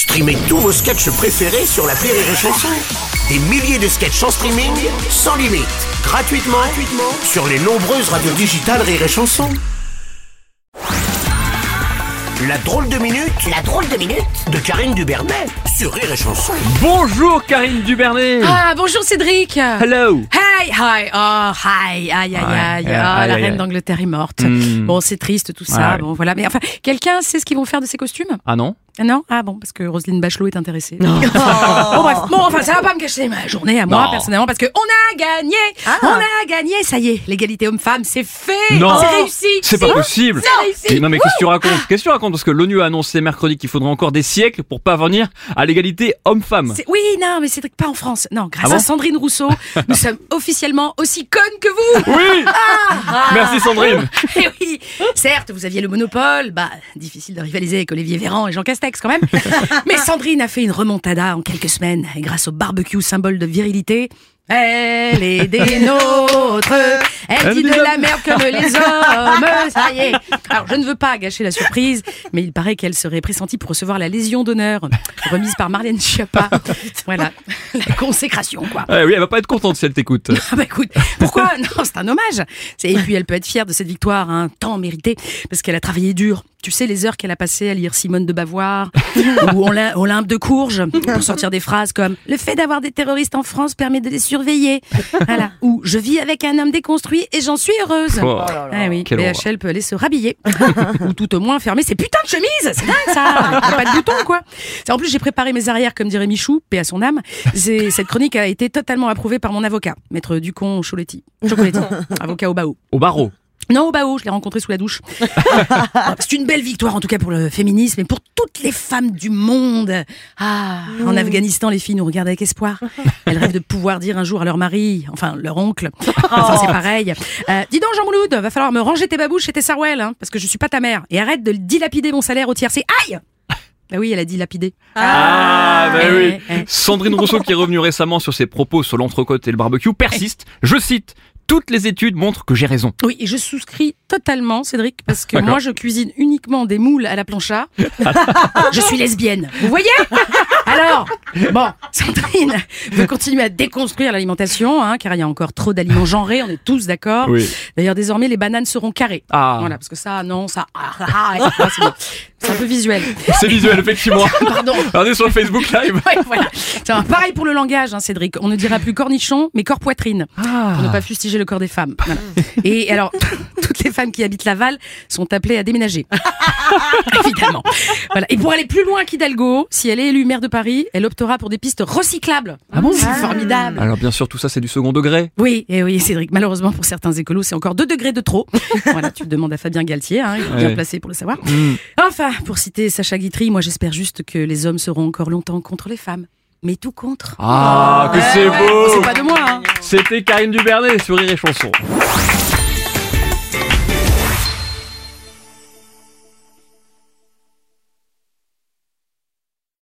Streamez tous vos sketchs préférés sur la Rire et Chanson. Des milliers de sketchs en streaming, sans limite, gratuitement, gratuitement sur les nombreuses radios digitales Rire et Chanson. La drôle de minute, la drôle de minute de Karine Dubernet sur Rire et Chanson. Bonjour Karine Dubernet Ah, bonjour Cédric Hello Hi, hi, oh, hi, aïe, aïe, aïe, aïe, ah, la reine d'Angleterre est morte. Hmm. Bon, c'est triste tout ça, Ouais. bon, voilà. Mais enfin, quelqu'un sait ce qu'ils vont faire de ces costumes? Ah non Non? Ah bon, parce que Roselyne Bachelot est intéressée. bon, bref, bon, enfin, ça va pas me gâcher ma journée à moi, Non. personnellement, parce que on a gagné. On a gagné, ça y est, l'égalité homme-femme, c'est fait. Non. C'est réussi. C'est pas possible. C'est réussi. Non mais qu'est-ce que tu racontes? Qu'est-ce que tu racontes? Parce que l'ONU a annoncé mercredi qu'il faudrait encore des siècles pour parvenir à l'égalité homme-femme. C'est- Oui, non, mais Cédric, pas en France. Non, grâce Ah bon? À Sandrine Rousseau, nous sommes officiellement aussi connes que vous. Oui. Ah. Merci Sandrine. Eh oui, certes, vous aviez le monopole, bah, difficile de rivaliser avec Olivier Véran et Jean Castex quand même. Mais Sandrine a fait une remontada en quelques semaines, et grâce au barbecue symbole de virilité. Elle est des nôtres, elle dit de la merde comme les hommes, ça y est. Alors, je ne veux pas gâcher la surprise, mais il paraît qu'elle serait pressentie pour recevoir la Légion d'honneur, remise par Marlène Schiappa. Voilà, la consécration, quoi. Ah Oui, elle va pas être contente si elle t'écoute. Ah bah écoute, pourquoi? Non, c'est un hommage. Et puis elle peut être fière de cette victoire, un temps mérité, parce qu'elle a travaillé dur. Tu sais les heures qu'elle a passées à lire Simone de Bavoir ou Olym- Olympe de Courges pour sortir des phrases comme le fait d'avoir des terroristes en France permet de les surveiller. Voilà. Ou je vis avec un homme déconstruit et j'en suis heureuse. Oh. Ah oui. BHL peut aller se rhabiller ou tout au moins fermer ses putains de chemises. C'est dingue ça. Pas de bouton quoi. En plus j'ai préparé mes arrières comme dirait Michou, paix à son âme. Cette chronique a été totalement approuvée par mon avocat, maître Ducon Choletti. Chocoletti, avocat au Bao. Au barreau. Non, au Bao, je l'ai rencontré sous la douche. C'est une belle victoire en tout cas pour le féminisme et pour toutes les femmes du monde. Ah, en Afghanistan, les filles nous regardent avec espoir. Elles rêvent de pouvoir dire un jour à leur mari, enfin leur oncle, enfin c'est pareil. Euh, dis donc Jean Mouloud, va falloir me ranger tes babouches et tes sarwell, hein, parce que je suis pas ta mère. Et arrête de dilapider mon salaire au tiercé. Aïe Bah oui, elle a dilapidé. Ah, bah Eh, oui. eh, eh. Sandrine Rousseau, qui est revenue récemment sur ses propos sur l'entrecôte et le barbecue, persiste. Je cite. Toutes les études montrent que j'ai raison. Oui, et je souscris totalement, Cédric, parce que moi, je cuisine uniquement des moules à la plancha. je suis lesbienne. Vous voyez? Alors, bon, Sandrine veut continuer à déconstruire l'alimentation, hein, car il y a encore trop d'aliments genrés, on est tous d'accord. Oui. D'ailleurs, désormais, les bananes seront carrées. Ah. Voilà, parce que ça, non, ça... ah, ah, ah, ah, c'est bon. C'est un peu visuel. C'est visuel, effectivement. Pardon. Regardez sur le Facebook Live. Ouais, voilà. Tiens, pareil pour le langage, hein, Cédric. On ne dira plus cornichon, mais corps poitrine. Pour ne pas fustiger le corps des femmes. Voilà. Et alors, toutes les femmes qui habitent Laval sont appelées à déménager. Évidemment. Voilà. Et pour aller plus loin qu'Hidalgo, si elle est élue maire de Paris, elle optera pour des pistes recyclables. Ah bon C'est formidable. Alors bien sûr, tout ça c'est du second degré. Oui, et oui, Cédric. Malheureusement, pour certains écolos, c'est encore 2 degrés de trop. voilà, tu demandes à Fabien Galtier, hein, il est bien placé pour le savoir. Hmm. Enfin, pour citer Sacha Guitry, moi j'espère juste que les hommes seront encore longtemps contre les femmes. Mais tout contre. Ah, que c'est beau c'est pas de moi, hein. C'était Karine Dubernet sur Rire et Chanson.